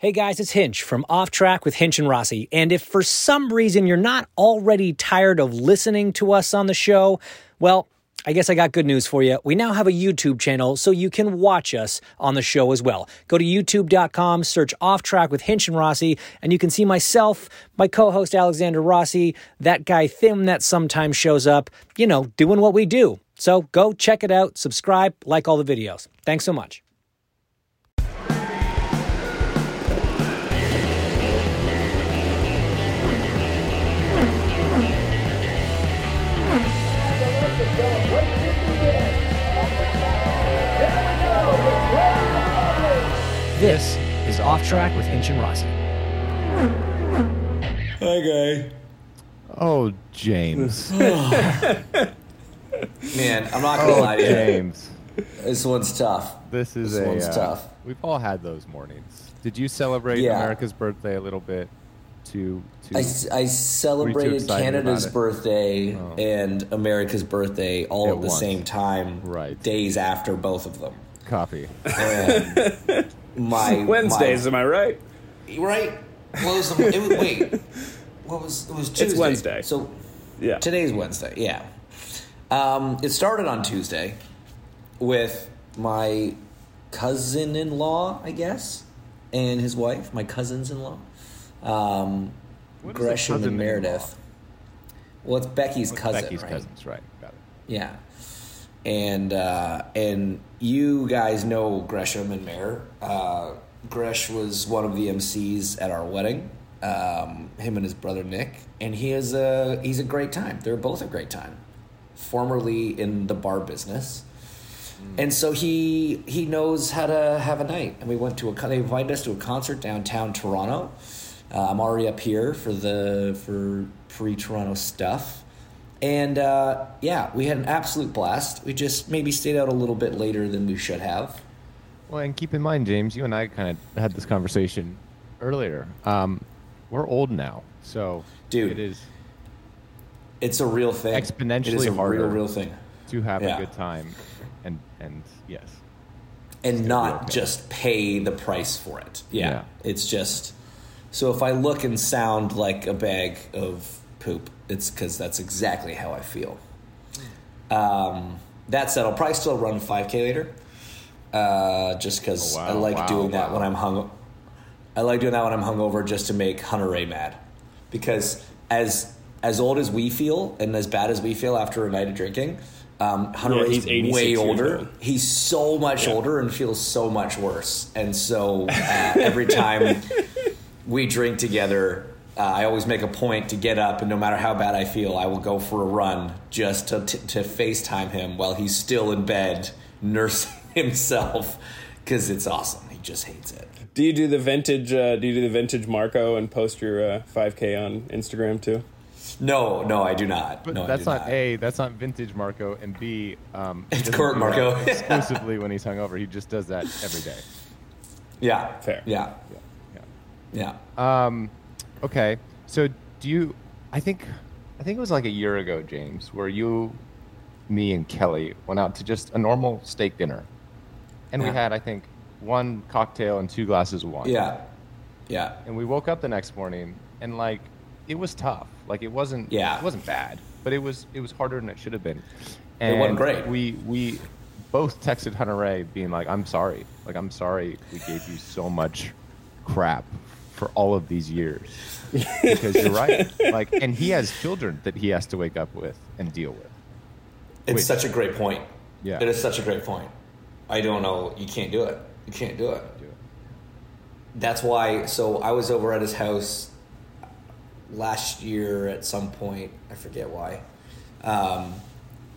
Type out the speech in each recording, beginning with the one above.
Hey guys, it's Hinch from Off Track with Hinch and Rossi. And if for some reason you're not already tired of listening to us on the show, well, I guess I got good news for you. We now have a YouTube channel so you can watch us on the show as well. Go to youtube.com, search Off Track with Hinch and Rossi, and you can see myself, my co host Alexander Rossi, that guy Thim that sometimes shows up, you know, doing what we do. So go check it out, subscribe, like all the videos. Thanks so much. This is Off Track with Hinch and Rossi. Hi, guy. Oh, James. Man, I'm not gonna lie to you. James. This one's tough. This is This a. one's uh, tough. We've all had those mornings. Did you celebrate Yeah. America's birthday a little bit? To to I, I celebrated excited Canada's about it? birthday Oh. and America's birthday all At at, the once. same time, Right. days after both of them. copy. And my Wednesdays, my, am I right? right? What was the, it was, wait? What was it? Was Tuesday? It's Wednesday. So Yeah. Today's Wednesday, yeah. Um, it started on Tuesday with my cousin in law, I guess, and his wife, my cousins in law, um, What is a Gresham and? Meredith. Well, it's Becky's cousin. Becky's right? cousins, right? Got it. Yeah. And uh, and you guys know Gresham and Mayor. Uh, Gresh was one of the MCs at our wedding. Um, him and his brother Nick, and he is a he's a great time. They're both a great time. Formerly in the bar business, and so he he knows how to have a night. And we went to a they invited us to a concert downtown Toronto. Uh, I'm already up here for the for pre Toronto stuff. And uh, yeah, we had an absolute blast. We just maybe stayed out a little bit later than we should have. Well, and keep in mind, James, you and I kind of had this conversation earlier. Um, we're old now, so Dude. it is It's a real thing. It is Exponentially a real, real thing. to have Yeah. a good time, and and yes, And not okay. just pay the price for it. Yeah. Yeah. It's just. So if I look and sound like a bag of poop, it's because that's exactly how I feel. Um, that said, I'll probably still run a 5K later. Uh, just because Oh, wow, I like wow, doing that when I'm hung. I like doing that when I'm hungover, just to make Hunter Ray mad. Because as as old as we feel and as bad as we feel after a night of drinking, um, Hunter Yeah, Ray's 86 way older. old. He's so much older and feels so much worse. And so uh, every time we drink together, uh, I always make a point to get up, and no matter how bad I feel, I will go for a run just to, to, to FaceTime him while he's still in bed nursing himself because it's awesome. He just hates it. Do you do the vintage? Uh, do you do the vintage Marco and post your uh, 5K on Instagram too? No, no, I do not. but no, I that's do not, a. That's not vintage Marco, and b. Um, It's doesn't current Marco. exclusively when he's hungover. He just does that every day. Yeah, Fair. Yeah, Yeah. yeah. Um, okay. So do you? I think, I think it was like a year ago, James, where you, me, and Kelly went out to just a normal steak dinner, and we had, I think, one cocktail and two glasses of wine. Yeah, yeah. And we woke up the next morning, and like, it was tough. Like it wasn't. Yeah. It wasn't bad, but it was. It was harder than it should have been. It And wasn't great. We we both texted Hunter Ray, being like, "I'm sorry. Like I'm sorry. We gave you so much crap for all of these years because you're right. Like, and he has children that he has to wake up with and deal with. It's Wait. such a great point. Yeah. It is such a great point. I don't know. You can't do it. You can't do it. That's why. So I was over at his house last year at some point. I forget why. Um,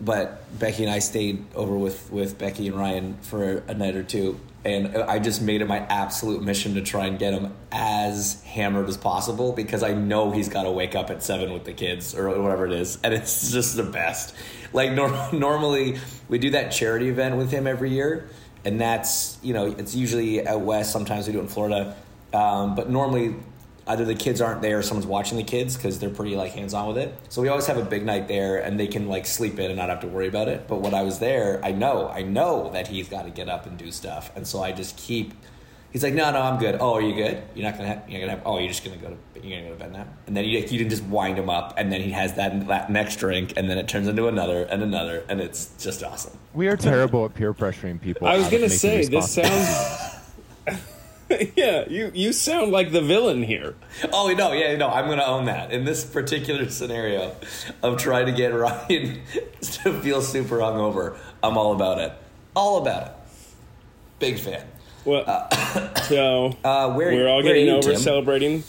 but Becky and I stayed over with, with Becky and Ryan for a night or two. And I just made it my absolute mission to try and get him as hammered as possible because I know he's got to wake up at seven with the kids or whatever it is. And it's just the best. Like, nor- normally we do that charity event with him every year. And that's, you know, it's usually out west. Sometimes we do it in Florida. Um, but normally either the kids aren't there or someone's watching the kids because they're pretty like hands on with it. So we always have a big night there and they can like sleep in and not have to worry about it. But when I was there, I know, I know that he's got to get up and do stuff. And so I just keep He's like, no, no, I'm good. Oh, are you good? You're not gonna, have, you're gonna have. Oh, you're just gonna go to, you're gonna go to bed now. And then you, you can just wind him up, and then he has that that next drink, and then it turns into another and another, and it's just awesome. We are terrible at peer pressuring people. I was gonna say this sounds. yeah, you you sound like the villain here. Oh no, yeah, no, I'm gonna own that in this particular scenario of trying to get Ryan to feel super hungover. I'm all about it, all about it. Big fan. Well, so Uh, where we're all getting you, over Tim? celebrating.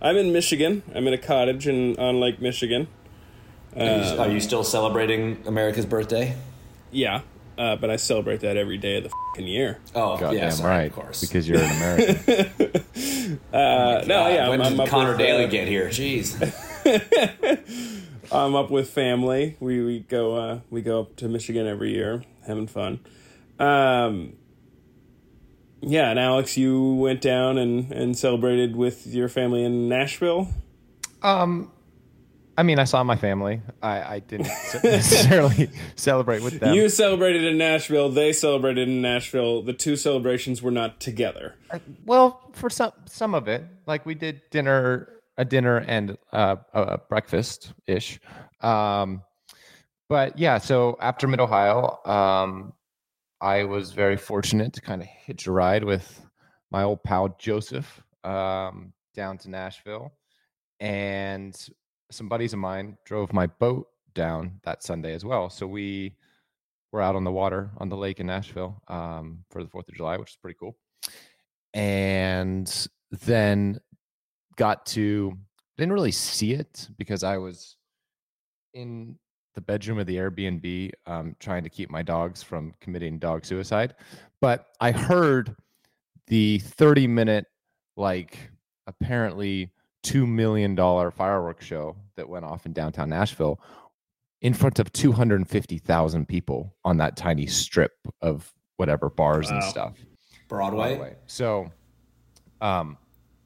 I'm in Michigan. I'm in a cottage in on Lake Michigan. Are you, are you still celebrating America's birthday? Yeah, uh, but I celebrate that every day of the fucking year. Oh, Goddamn yeah, sorry, right, of course. because you're an American. Uh, no, yeah, when I'm, I'm did Conor with, Daly uh, get here? Jeez. I'm up with family. We we go uh, we go up to Michigan every year, having fun. Um, yeah, and Alex, you went down and, and celebrated with your family in Nashville. um, I mean, I saw my family. I, I didn't necessarily celebrate with them. You celebrated in Nashville. They celebrated in Nashville. The two celebrations were not together. well, for some some of it, like we did dinner, a dinner and uh, a breakfast ish. Um, but yeah, so after Mid Ohio, um, I was very fortunate to kind of hitch a ride with my old pal Joseph um, down to Nashville, and some buddies of mine drove my boat down that Sunday as well. So we were out on the water on the lake in Nashville um, for the Fourth of July, which is pretty cool. And then got to didn't really see it because I was in the bedroom of the Airbnb um, trying to keep my dogs from committing dog suicide. But I heard the 30 minute, like apparently $2 million fireworks show that went off in downtown Nashville in front of 250,000 people on that tiny strip of whatever bars and stuff. Broadway. Broadway. So, um,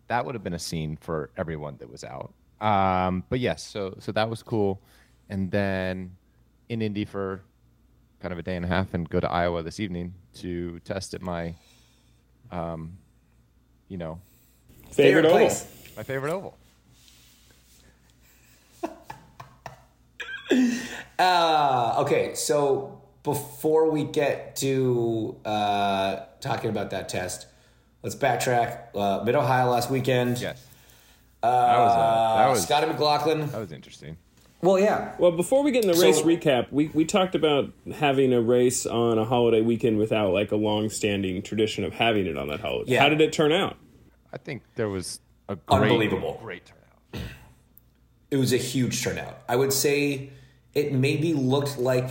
that would have been a scene for everyone that was out. Um, but yes, so so that was cool. And then in Indy for kind of a day and a half, and go to Iowa this evening to test at my, um, you know, Favorite, oval. place. My favorite oval. Uh, okay, so before we get to uh, talking about that test, let's backtrack. Uh, Mid Ohio last weekend. Yes, that was uh, that was Scotty McLaughlin. that was interesting. Well, yeah. Well, before we get in the So- race recap, we, we talked about having a race on a holiday weekend without like a long standing tradition of having it on that holiday. Yeah. How did it turn out? I think there was a great, Unbelievable. great turnout. It was a huge turnout. I would say it maybe looked like.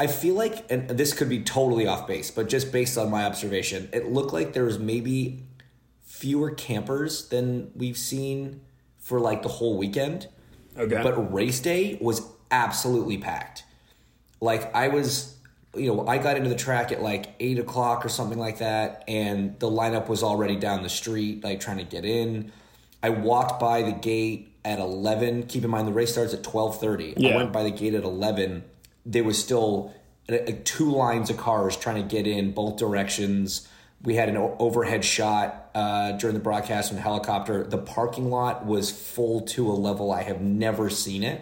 I feel like, and this could be totally off base, but just based on my observation, it looked like there was maybe fewer campers than we've seen for like the whole weekend. Okay. But race day was absolutely packed. Like I was, you know, I got into the track at like eight o'clock or something like that, and the lineup was already down the street, like trying to get in. I walked by the gate at eleven. Keep in mind the race starts at twelve thirty. I went by the gate at eleven. There was still uh, uh, two lines of cars trying to get in both directions. We had an o- overhead shot uh, during the broadcast from the helicopter. The parking lot was full to a level I have never seen it.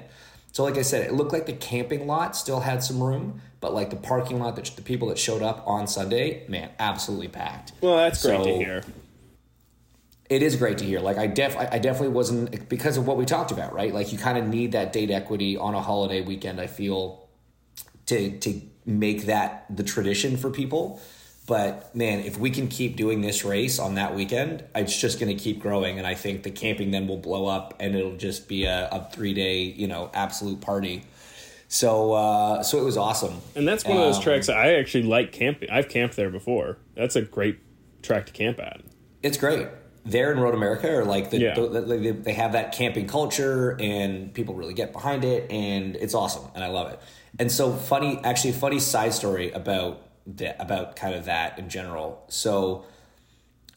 So, like I said, it looked like the camping lot still had some room, but like the parking lot, that the people that showed up on Sunday, man, absolutely packed. Well, that's great to hear. it is great to hear. Like I def I definitely wasn't because of what we talked about, right? Like you kind of need that date equity on a holiday weekend. I feel to to make that the tradition for people. But man, if we can keep doing this race on that weekend, it's just going to keep growing, and I think the camping then will blow up, and it'll just be a, a three day, you know, absolute party. So, uh, so it was awesome. And that's one of those tracks I actually like camping. I've camped there before. That's a great track to camp at. It's great. There in Road America, or like the, Yeah. the, the- they have that camping culture, and people really get behind it, and it's awesome, and I love it. And so funny, actually, funny side story about about kind of that in general. So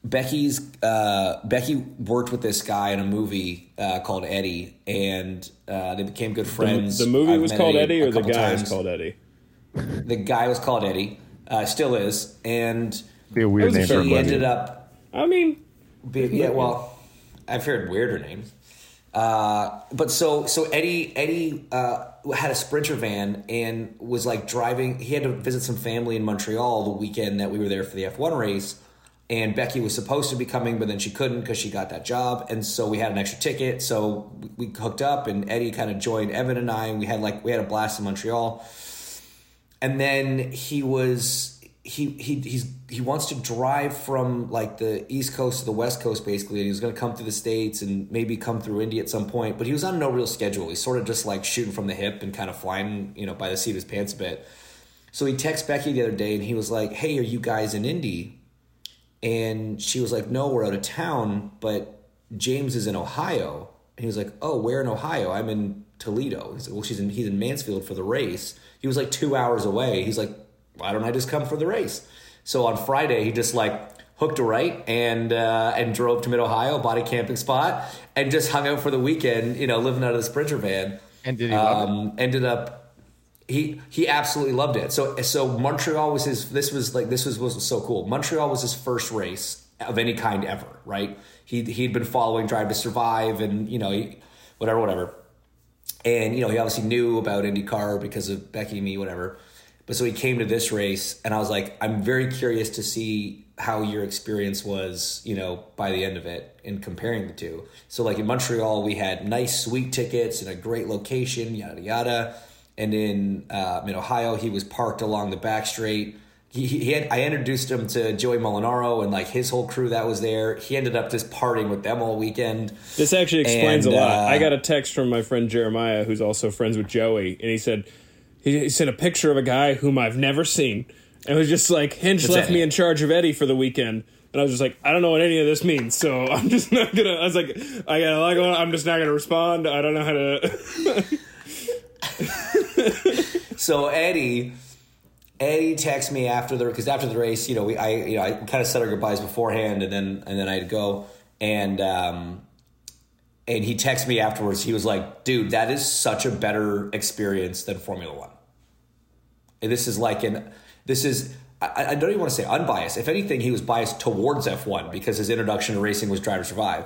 Becky's uh, Becky worked with this guy in a movie uh, called Eddie, and uh, they became good friends. the movie I've was called a Eddie, or the guy times. was called Eddie. The guy was called Eddie, uh, still is, and Be a weird name for a a he ended up I mean, be, yeah, well, I've heard weirder names. Uh, but so so Eddie Eddie uh, had a Sprinter van and was like driving. He had to visit some family in Montreal the weekend that we were there for the F one race. And Becky was supposed to be coming, but then she couldn't because she got that job. And so we had an extra ticket. So we hooked up, and Eddie kind of joined Evan and I. And we had like we had a blast in Montreal and then he was he he he's he wants to drive from like the east coast to the west coast basically and he was going to come through the states and maybe come through indy at some point but he was on no real schedule. He's sort of just like shooting from the hip and kind of flying you know by the seat of his pants a bit. So he texted becky the other day and he was like hey are you guys in indy? And she was like no we're out of town but james is in ohio. And he was like oh where in ohio? I'm in toledo. He's like well she's in he's in mansfield for the race. He was like two hours away. He's like why don't i just come for the race so on friday he just like hooked a right and uh, and drove to mid ohio bought a camping spot and just hung out for the weekend you know living out of the sprinter van And did he um, ended up he he absolutely loved it. So so Montreal was his. This was like this was was so cool. Montreal was his first race of any kind ever. Right? He he'd been following Drive to Survive and you know he, whatever whatever. And you know he obviously knew about IndyCar because of Becky and me whatever. But so he came to this race and I was like I'm very curious to see how your experience was you know by the end of it in comparing the two. So like in Montreal we had nice sweet tickets and a great location yada yada and in uh, in Ohio, he was parked along the back straight. He, he had I introduced him to Joey Molinaro and like his whole crew that was there. He ended up just partying with them all weekend. This actually explains And, a lot. uh, I got a text from my friend Jeremiah, who's also friends with Joey, and he said he, he sent a picture of a guy whom I've never seen, and it was just like Hinch It's left me in charge of Eddie for the weekend. And I was just like, I don't know what any of this means, so I'm just not gonna. I was like, I got a lot going. on. I'm just not gonna respond. I don't know how to. So Eddie, Eddie texted me after the because after the race, you know, we I you know I kind of said our goodbyes beforehand, and then and then I had to go, and um, and he texted me afterwards. He was like, "Dude, that is such a better experience than Formula One. And this is like an this is." I, I don't even want to say unbiased. If anything, he was biased towards F1 because his introduction to racing was Drive to Survive.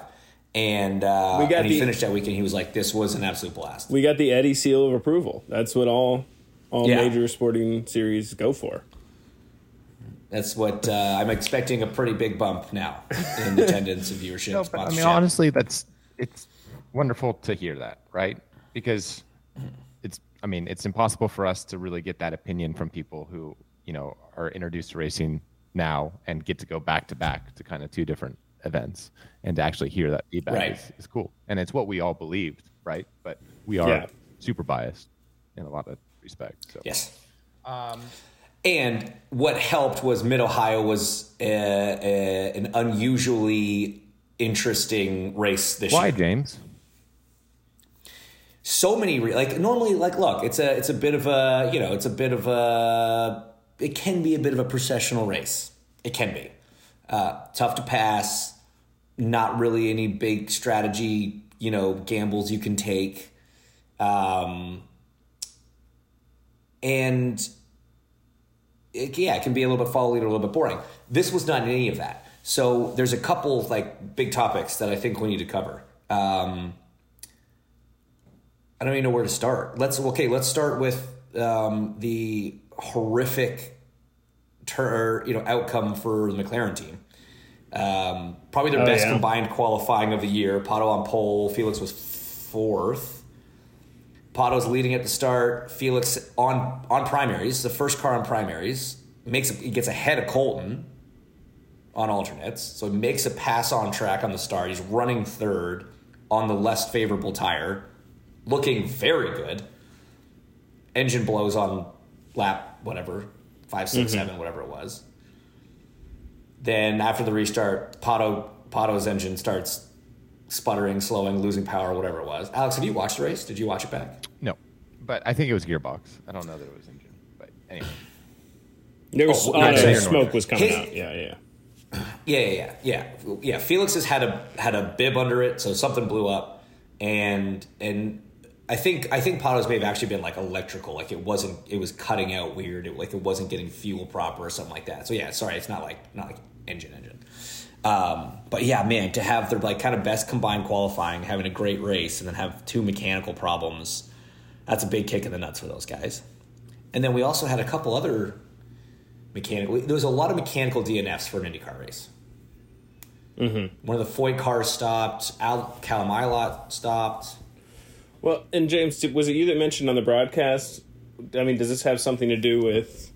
And, uh, We got and he the- finished that weekend. He was like, this was an absolute blast. we got the Eddie seal of approval. That's what all all Yeah. major sporting series go for. That's what uh, I'm expecting a pretty big bump now in attendance and viewership. No, but I mean, honestly, that's it's wonderful to hear that, right? Because it's, I mean, it's impossible for us to really get that opinion from people who, you know, are introduced to racing now and get to go back to back to kind of two different events and to actually hear that feedback Right. is, is cool. And it's what we all believed, right? But we are Yeah. super biased in a lot of respects. So. Yes. and what helped was Mid Ohio was uh, uh, an unusually interesting race this Why, year. Why, James? So many re- like normally like look it's a it's a bit of a you know it's a bit of a it can be a bit of a processional race it can be uh, tough to pass not really any big strategy you know gambles you can take um and it, yeah, it can be a little bit follow leader, a little bit boring. This was not any of that. So there's a couple like big topics that I think we need to cover. Um, I don't even know where to start. Let's okay. Let's start with um, the horrific, ter- you know, outcome for the McLaren team. Um, probably their Oh, best yeah. combined qualifying of the year. Pato on pole, Felix was fourth. Pato's leading at the start. Felix on on primaries, the first car on primaries, makes he gets ahead of Colton on alternates, so he makes a pass on track on the start. He's running third on the less favorable tire, looking very good. Engine blows on lap whatever five, six, mm-hmm. seven, whatever it was. Then after the restart, Pato Pato's engine starts sputtering, slowing, losing power, whatever it was. Alex, have you watched the race? Did you watch it back? No, but I think it was gearbox. I don't know that it was engine, but anyway. There was Oh, well, no, smoke was coming his- out. Yeah, yeah. Yeah, yeah, yeah, yeah. Yeah, Felix has had a had a bib under it, so something blew up, and and I think I think Pato's may have actually been like electrical, like it wasn't it was cutting out weird, it, like it wasn't getting fuel proper or something like that. So yeah, sorry, it's not like not like engine engine. Um, but yeah, man, to have their like kind of best combined qualifying, having a great race, and then have two mechanical problems, that's a big kick in the nuts for those guys. And then we also had a couple other mechanical. There was a lot of mechanical DNFs for an IndyCar race. Mm-hmm. One of the Foyt cars stopped. Al Callum Ilott stopped. Well, and James, did- was it you that mentioned on the broadcast? I mean, does this have something to do with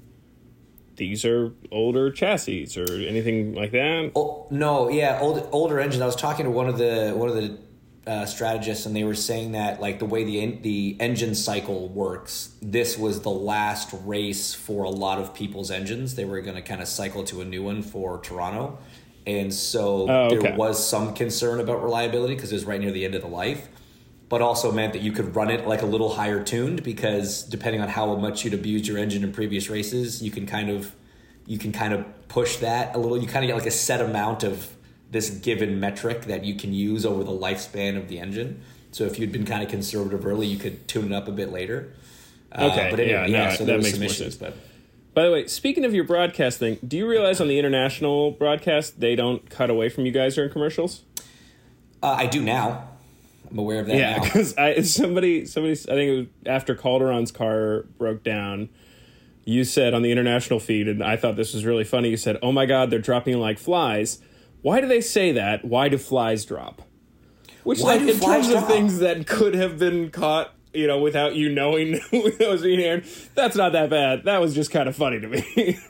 these are older chassis or anything like that? Oh, no, yeah, old, older engine. I was talking to one of the one of the uh, strategists, and they were saying that like the way the en- the engine cycle works, this was the last race for a lot of people's engines. They were going to kind of cycle to a new one for Toronto, and so Oh, okay. there was some concern about reliability because it was right near the end of the life. But also meant that you could run it like a little higher tuned because depending on how much you'd abused your engine in previous races, you can kind of you can kind of push that a little. You kind of get like a set amount of this given metric that you can use over the lifespan of the engine. So if you'd been kind of conservative early, you could tune it up a bit later. Uh, Okay, but anyway, yeah, yeah, no, so that makes more issues, sense. but By the way, speaking of your broadcast thing, do you realize on the international broadcast they don't cut away from you guys during commercials? uh, I do now. I'm aware of that Yeah, because I somebody somebody I think it was after Calderon's car broke down. You said on the international feed, and I thought this was really funny. You said, "Oh my God, they're dropping like flies." Why do they say that? Why do flies drop? Which, Why like, in terms of things that could have been caught, you know, without you knowing that was being aired, that's not that bad. That was just kind of funny to me.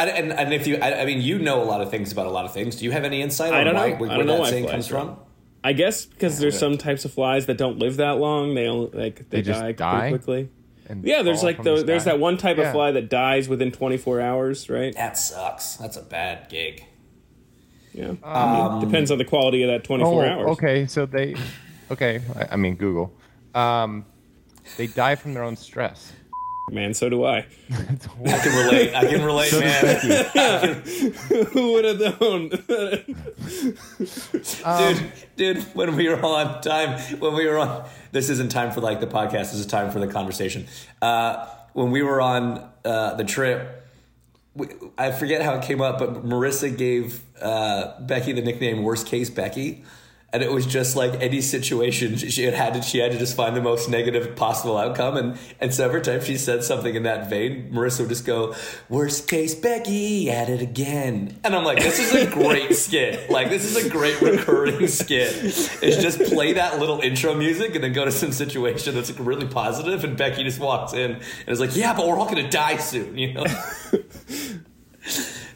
And, and, and if you, I, I mean, you know a lot of things about a lot of things. Do you have any insight on I don't why, know. where I don't know that saying comes drop. from? I guess because there's some types of flies that don't live that long. They only like they, They just die, die? pretty quickly. And Yeah, there's like the, the there's sky? that one type Yeah. of fly that dies within 24 hours, right? That sucks. That's a bad gig. Yeah, I mean, depends on the quality of that 24 Oh, hours. okay. So they, okay. I, I mean Google. Um, they die from their own stress. Man. So do I. I can relate. I can relate, man. Who would have known? dude, dude, when we were on time, when we were on, this isn't time for like the podcast. This is time for the conversation. Uh, when we were on uh, the trip, we, I forget how it came up, but Marissa gave uh, Becky the nickname "Worst Case Becky," and it was just like any situation she had had to she had to just find the most negative possible outcome, and and so every time she said something in that vein, Marissa would just go "Worst Case Becky" at it again, and I'm like, this is a great skit. Like this is a great recurring skit. Is just play that little intro music and then go to some situation that's like really positive, and Becky just walks in and is like, yeah, but we're all gonna die soon, you know.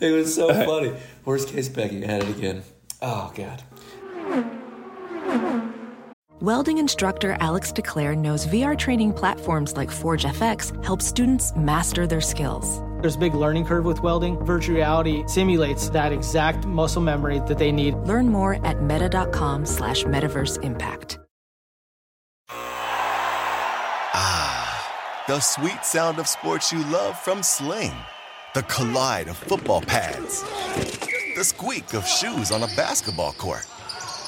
It was so funny. Worst case, Becky at it again. Oh God. Welding instructor Alex DeClaire knows VR training platforms like Forge FX help students master their skills. There's a big learning curve with welding. Virtual reality simulates that exact muscle memory that they need. Learn more at meta.com slash metaverse impact. Ah, the sweet sound of sports you love from Sling. The collide of football pads. The squeak of shoes on a basketball court.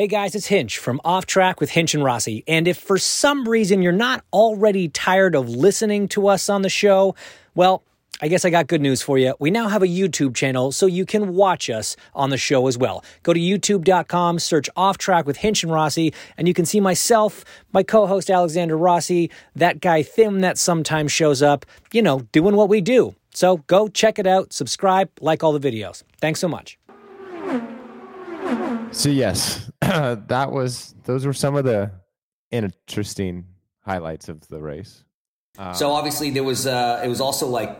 Hey guys, it's Hinch from Off Track with Hinch and Rossi. And if for some reason you're not already tired of listening to us on the show, well, I guess I got good news for you. We now have a YouTube channel so you can watch us on the show as well. Go to youtube.com, search Off Track with Hinch and Rossi, and you can see myself, my co host Alexander Rossi, that guy Thim that sometimes shows up, you know, doing what we do. So go check it out, subscribe, like all the videos. Thanks so much. So yes, that was those were some of the interesting highlights of the race. Um, so obviously there was uh, it was also like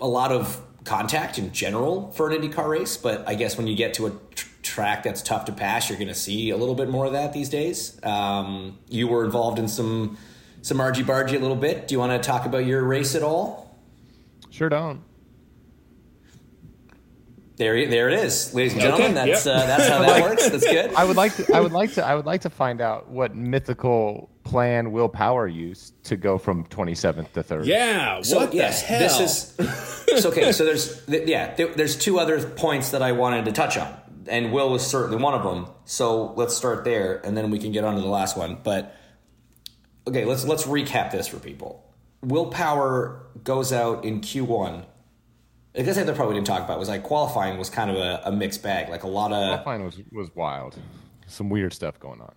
a lot of contact in general for an IndyCar race, but I guess when you get to a tr- track that's tough to pass, you're going to see a little bit more of that these days. Um, you were involved in some some argy bargy a little bit. Do you want to talk about your race at all? Sure don't. There, there it is, ladies and gentlemen. Okay, that's yep. uh, that's how that works. That's good. I would like to, I would like to, I would like to find out what mythical plan Will Power used to go from 27th to third. Yeah, so, what yes, the hell? This is so okay. So there's yeah, there, there's two other points that I wanted to touch on, and Will was certainly one of them. So let's start there, and then we can get on to the last one. But okay, let's let's recap this for people. Will Power goes out in Q1 I guess I probably didn't talk about was like qualifying was kind of a, a mixed bag. Like a lot of qualifying was was wild. Some weird stuff going on.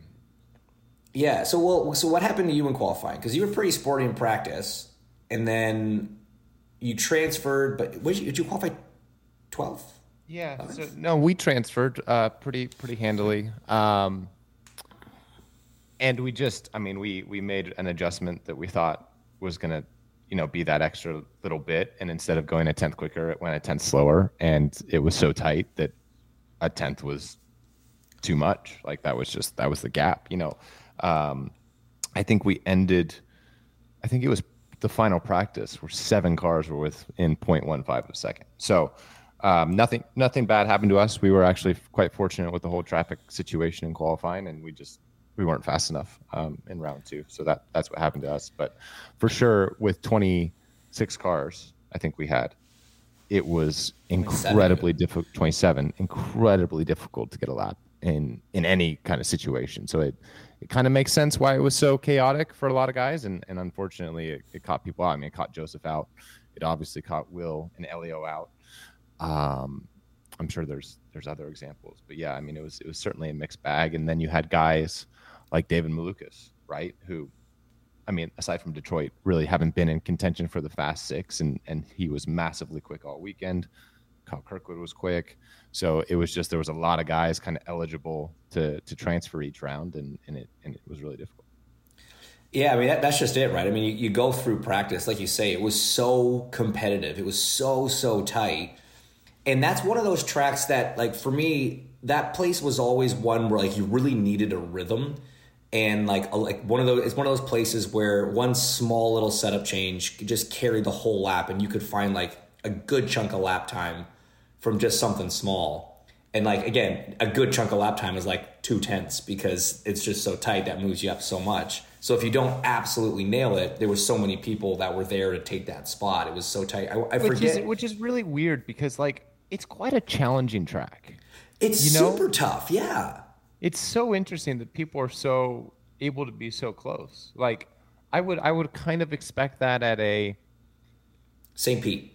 Yeah. So well, so what happened to you in qualifying? Because you were pretty sporty in practice, and then you transferred. But did you, did you qualify twelfth? Yeah. So, no, we transferred uh, pretty pretty handily. Um, and we just, I mean, we we made an adjustment that we thought was going to you know be that extra little bit and instead of going a tenth quicker it went a tenth slower and it was so tight that a tenth was too much. Like that was just that was the gap you know? Um, i think we ended i think it was the final practice where seven cars were within 0.15 of a second. So um, nothing nothing bad happened to us. We were actually quite fortunate with the whole traffic situation in qualifying and we just we weren't fast enough um, in round two. So that that's what happened to us. But for sure, with 26 cars, I think we had, it was incredibly difficult. 27, incredibly difficult to get a lap in in any kind of situation. So it it kind of makes sense why it was so chaotic for a lot of guys, and and unfortunately, it, it caught people out. I mean, it caught Joseph out. It obviously caught Will and Elio out. Um, I'm sure there's there's other examples, but yeah, I mean, it was it was certainly a mixed bag. And then you had guys like David Malukas, right? Who, I mean, aside from Detroit, really haven't been in contention for the fast six, and and he was massively quick all weekend. Kyle Kirkwood was quick, so it was just there was a lot of guys kind of eligible to to transfer each round, and and it and it was really difficult. Yeah, I mean that, that's just it, right? I mean, you, you go through practice, like you say, it was so competitive, it was so so tight, and that's one of those tracks that, like for me, that place was always one where like you really needed a rhythm and like like one of those it's one of those places where one small little setup change could just carry the whole lap and you could find like a good chunk of lap time from just something small. And like again a good chunk of lap time is like two tenths because it's just so tight that moves you up so much. So if you don't absolutely nail it there were so many people that were there to take that spot. It was so tight. I, I which forget is, which is really weird because like it's quite a challenging track. It's you know? super tough yeah it's so interesting that people are so able to be so close. Like I would I would kind of expect that at a St. Pete.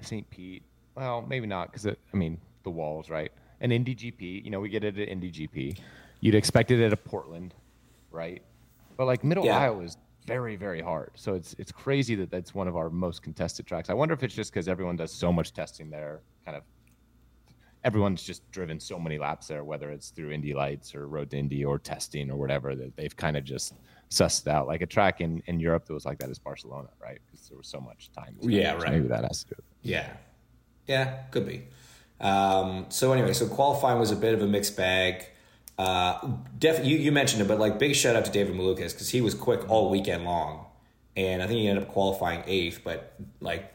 St. Pete. Well, maybe not because I mean the walls, right? An Indy GP, you know, we get it at Indy GP. You'd expect it at a Portland, right? But like Middle Yeah. Ohio is very, very hard. So it's it's crazy that that's one of our most contested tracks. I wonder if it's just because everyone does so much testing there, kind of. Everyone's just driven so many laps there, whether it's through Indy Lights or Road to Indy or testing or whatever, that they've kind of just sussed out. Like a track in, in Europe that was like that is Barcelona, right? Because there was so much time. Yeah, there. So right. Maybe that has to do it. Yeah. Yeah, could be. Um, so anyway, so qualifying was a bit of a mixed bag. Uh, def- you, you mentioned it, but like big shout out to David Malukas because he was quick all weekend long, and I think he ended up qualifying eighth. But like,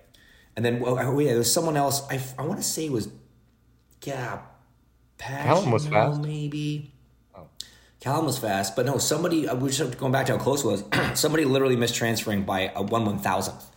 and then oh, oh, yeah, there's someone else. I, I want to say was yeah, Callum was fast. maybe. Callum was fast, but no, somebody. uh, We just going back to how close it was. somebody literally missed transferring by a one one thousandth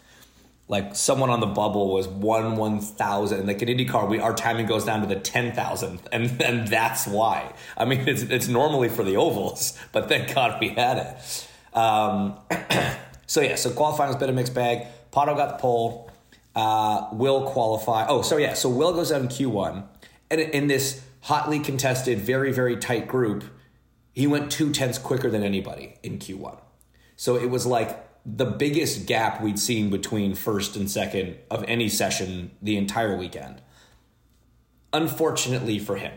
like someone on the bubble was one one thousand. Like in IndyCar, we our timing goes down to the ten thousandth, and and that's why. I mean, it's it's normally for the ovals, but thank God we had it. Um, so yeah, so qualifying was a bit of mixed bag. Pato got the pole. Uh, Will qualify. Oh, so yeah, so Will goes out in Q one, and in this hotly contested, very very tight group, he went two tenths quicker than anybody in Q one. So it was like the biggest gap we'd seen between first and second of any session the entire weekend. Unfortunately for him,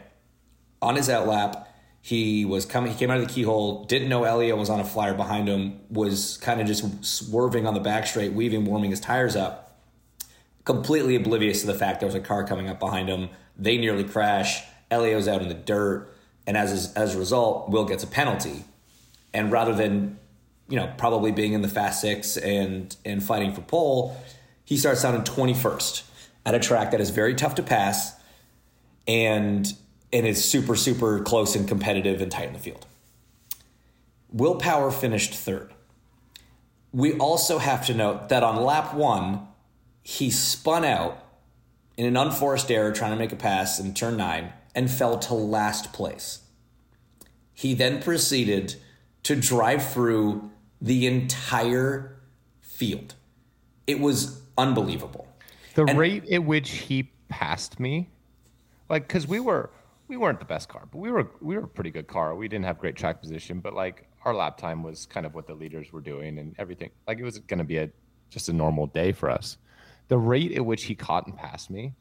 on his outlap, he was coming. He came out of the keyhole. Didn't know Elio was on a flyer behind him. Was kind of just swerving on the back straight, weaving, warming his tires up. Completely oblivious to the fact there was a car coming up behind him. They nearly crash. Elio's out in the dirt, and as as a result, Will gets a penalty. And rather than you know, probably being in the Fast Six and and fighting for pole, he starts out in twenty first at a track that is very tough to pass, and and is super super close and competitive and tight in the field. Will Power finished third. We also have to note that on lap one, he spun out in an unforced error trying to make a pass in turn nine and fell to last place. He then proceeded to drive through the entire field. It was unbelievable. The rate at which he passed me, like, because we were we weren't the best car, but we were we were a pretty good car. We didn't have great track position, but like our lap time was kind of what the leaders were doing and everything. Like it was going to be a just a normal day for us. The rate at which he caught and passed me,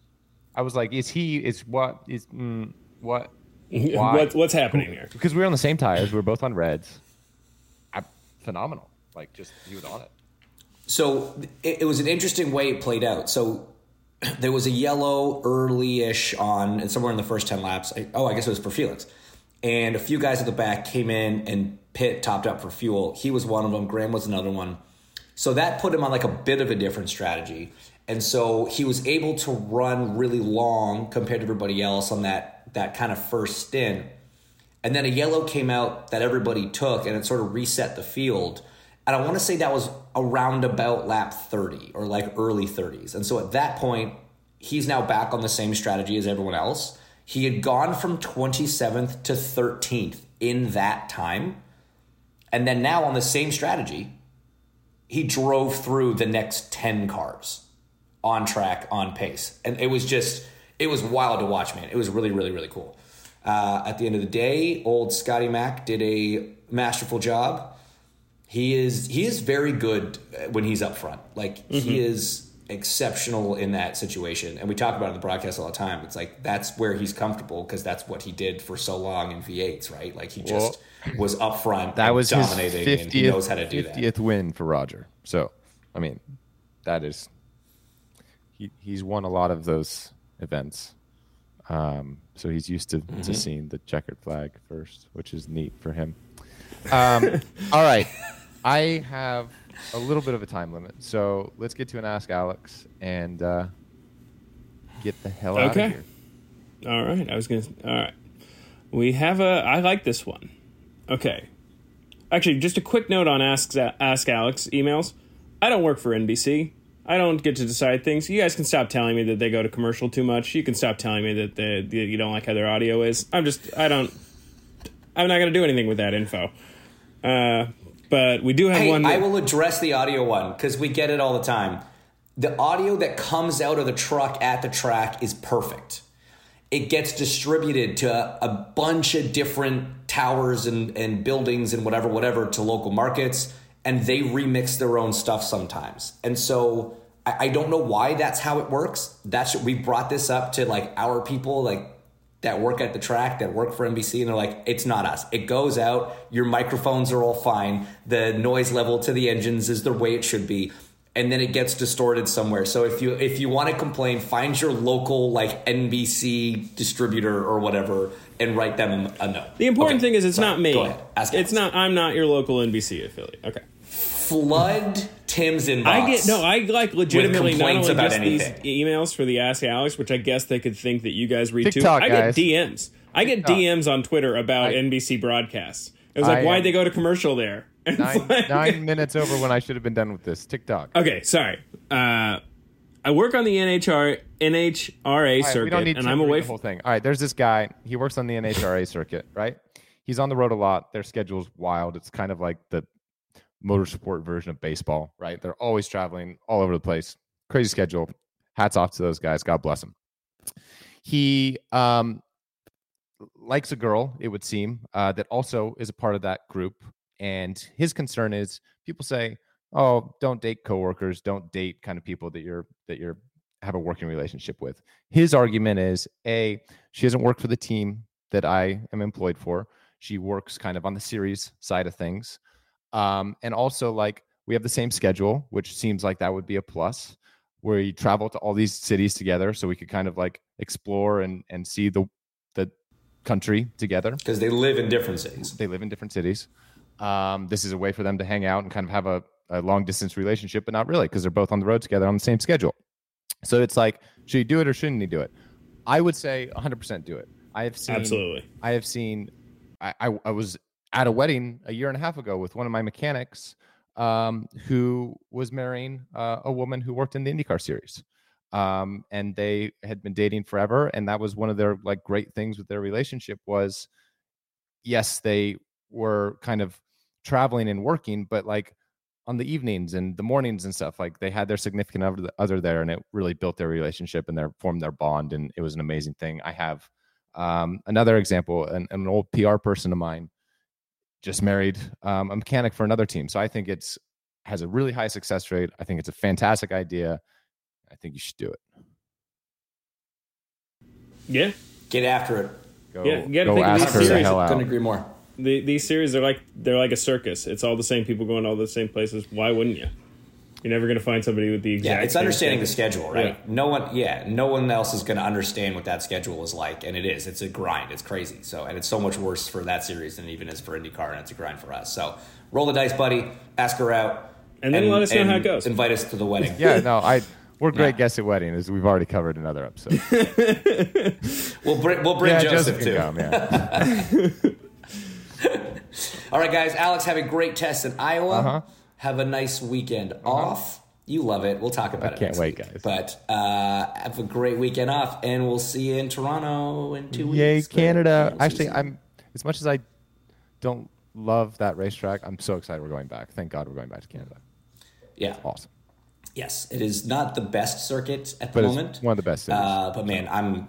I was like, is he? Is what? Is mm, what? Why? What, what's happening here? Because we were on the same tires. We were both on reds. I, phenomenal. Like just he was on it. So it, it was an interesting way it played out. So there was a yellow early-ish on, and somewhere in the first ten laps. I- Oh, I guess it was for Felix, and a few guys at the back came in and pit topped up for fuel. He was one of them. Graham was another one. So that put him on like a bit of a different strategy, and so he was able to run really long compared to everybody else on that that kind of first stint. And then a yellow came out that everybody took, and it sort of reset the field. And I want to say that was around about lap 30 or like early 30s. And so at that point, he's now back on the same strategy as everyone else. He had gone from 27th to 13th in that time. And then now on the same strategy, he drove through the next 10 cars on track, on pace. And it was just, it was wild to watch, man. It was really, really, really cool. Uh, at the end of the day, old Scotty Mack did a masterful job. He is he is very good when he's up front. Like he is exceptional in that situation, and we talk about it in the broadcast all the time. It's like that's where he's comfortable because that's what he did for so long in V8s, right? Like he just was up front. That was his dominating, fiftieth. and he knows how to do that. Fiftieth win for Roger. So, I mean, that is he. He's won a lot of those events. Um, so he's used to, Mm-hmm. to seeing the checkered flag first, which is neat for him. Um, all right, I have a little bit of a time limit, so let's get to an Ask Alex and uh, get the hell out Okay. of here. All right. I was gonna. All right. We have a. I like this one. Okay. Actually, just a quick note on Ask Ask Alex emails. I don't work for NBC. I don't get to decide things. You guys can stop telling me that they go to commercial too much. You can stop telling me that they, that you don't like how their audio is. I'm just. I don't. I'm not going to do anything with that info. Uh, but we do have Hey, one. I will address the audio one because we get it all the time. The audio that comes out of the truck at the track is perfect. it gets distributed to a, a bunch of different towers and, and buildings and whatever, whatever to local markets, and they remix their own stuff sometimes. And so I, I don't know why that's how it works. That's we brought this up to like our people, like that work at the track that work for NBC and they're like it's not us. It goes out, your microphones are all fine, the noise level to the engines is the way it should be and then it gets distorted somewhere. So if you if you want to complain, find your local like NBC distributor or whatever and write them a note. The important Okay, thing is it's sorry, not me. Go ahead. Ask it's Alex. not. I'm not your local NBC affiliate. Okay. Flood Tim's inbox. I get no. I like legitimately not only about just anything. these emails for the Ask Alex, which I guess they could think that you guys read TikTok, too. I guys. get DMs. I get TikTok. DMs on Twitter about I- NBC broadcasts. It was like, I, why'd um, they go to commercial there? Nine, like- nine minutes over when I should have been done with this. TikTok. Okay, sorry. Uh, I work on the NHR NHRA All right, circuit, we don't need and to I'm read away the from. whole thing. All right, there's this guy. He works on the NHRA circuit, right? He's on the road a lot. Their schedule's wild. It's kind of like the motorsport version of baseball, right? They're always traveling all over the place. Crazy schedule. Hats off to those guys. God bless them. He um, likes a girl, it would seem, uh, that also is a part of that group. And his concern is people say, "Oh, don't date coworkers. Don't date kind of people that you're that you're have a working relationship with." His argument is, a she doesn't work for the team that I am employed for. She works kind of on the series side of things, um, and also like we have the same schedule, which seems like that would be a plus. Where you travel to all these cities together, so we could kind of like explore and and see the the country together because they live in different cities. they live in different cities. Um, this is a way for them to hang out and kind of have a, a long distance relationship, but not really because they're both on the road together on the same schedule. So it's like, should he do it or shouldn't he do it? I would say 100% do it. I have seen Absolutely. I have seen. I, I, I was at a wedding a year and a half ago with one of my mechanics um, who was marrying uh, a woman who worked in the IndyCar series, um, and they had been dating forever. And that was one of their like great things with their relationship was, yes, they were kind of traveling and working, but like on the evenings and the mornings and stuff, like they had their significant other- there, and it really built their relationship and their formed their bond, and it was an amazing thing. I have um, another example, an, an old PR person of mine just married um, a mechanic for another team. So I think it's has a really high success rate. I think it's a fantastic idea. I think you should do it. Yeah. Get after it. Go, Yeah, you gotta go think of these her the series. hell out. Couldn't agree more. The, these series are like they're like a circus. It's all the same people going to all the same places. Why wouldn't you? You're never going to find somebody with the exact. Yeah, it's same understanding the schedule. schedule, right? Yeah. No one, yeah, no one else is going to understand what that schedule is like, and it is. It's a grind. It's crazy. So, and it's so much worse for that series than it even is for IndyCar, and it's a grind for us. So, roll the dice, buddy. Ask her out, And then let us know how it goes. Invite us to the wedding. Yeah, no, I we're great guests at weddings, as we've already covered in other episodes. we'll bring we'll bring yeah, Joseph, can too. come. Yeah. All right, guys. Alex, have a great test in Iowa. Uh-huh. Have a nice weekend off. You love it. We'll talk about it. I can't wait, week. guys. But uh, have a great weekend off, and we'll see you in Toronto in two Yay, weeks. Yay, Canada! We'll Actually. I'm as much as I don't love that racetrack. I'm so excited we're going back. Thank God we're going back to Canada. yeah. Awesome. Yes, it is not the best circuit at the But it's moment. one of the best cities. Uh, but man, I'm.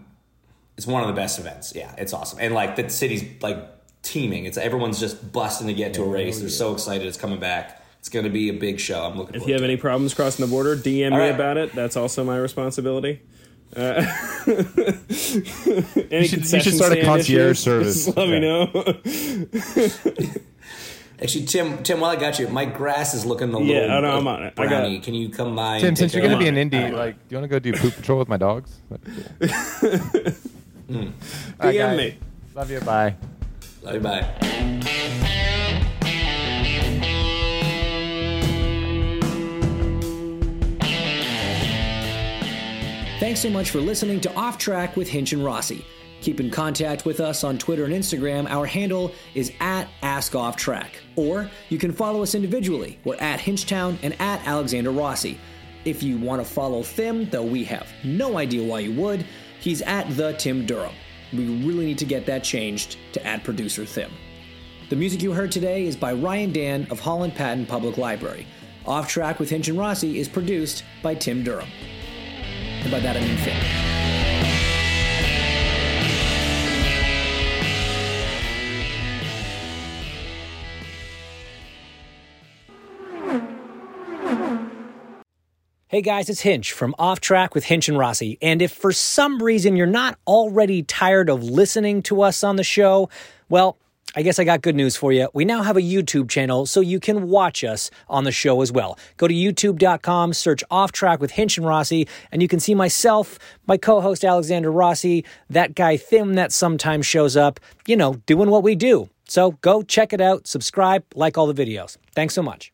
It's one of the best events. Yeah, it's awesome, and like the city's like teeming. It's everyone's just busting to get to a race. They're so excited it's coming back. It's going to be a big show. I'm looking. For it. If you have to any it. problems crossing the border, DM All me right. about it. That's also my responsibility. Uh, any You should- you should start a concierge issues, service. Just let me know. Actually, Tim, Tim, while I got you, my grass is looking a Yeah, little. I know, I'm on it. I got- brownie. Can you come by? Tim, since you're going to be an Indy, like, do you want to go do poop patrol with my dogs? That'd be cool. All right, DM guys. me. Love you. Bye. Love you, bye. Thanks so much for listening to Off Track with Hinch and Rossi. Keep in contact with us on Twitter and Instagram. Our handle is at AskOffTrack. Or you can follow us individually. We're at Hinchtown and at Alexander Rossi. If you want to follow Thim, though we have no idea why you would, he's at the Tim Durham. We really need to get that changed to at producer Thim. The music you heard today is by Ryan Dan of Holland Patton Public Library. Off Track with Hinch and Rossi is produced by Tim Durham and by that I mean. Hey guys, it's Hinch from Off Track with Hinch and Rossi. And if for some reason you're not already tired of listening to us on the show, well, I guess I got good news for you. We now have a YouTube channel so you can watch us on the show as well. Go to youtube.com, search Off Track with Hinch and Rossi, and you can see myself, my co host Alexander Rossi, that guy Thim that sometimes shows up, you know, doing what we do. So go check it out, subscribe, like all the videos. Thanks so much.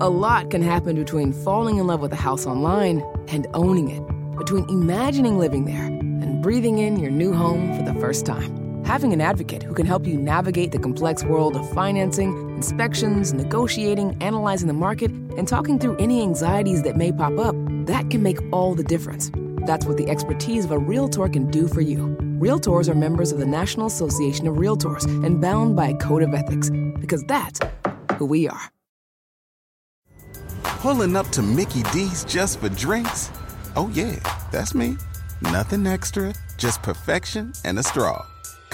A lot can happen between falling in love with a house online and owning it, between imagining living there and breathing in your new home for the first time. Having an advocate who can help you navigate the complex world of financing, inspections, negotiating, analyzing the market, and talking through any anxieties that may pop up, that can make all the difference. That's what the expertise of a Realtor can do for you. Realtors are members of the National Association of Realtors and bound by a code of ethics, because that's who we are. Pulling up to Mickey D's just for drinks? Oh, yeah, that's me. Nothing extra, just perfection and a straw.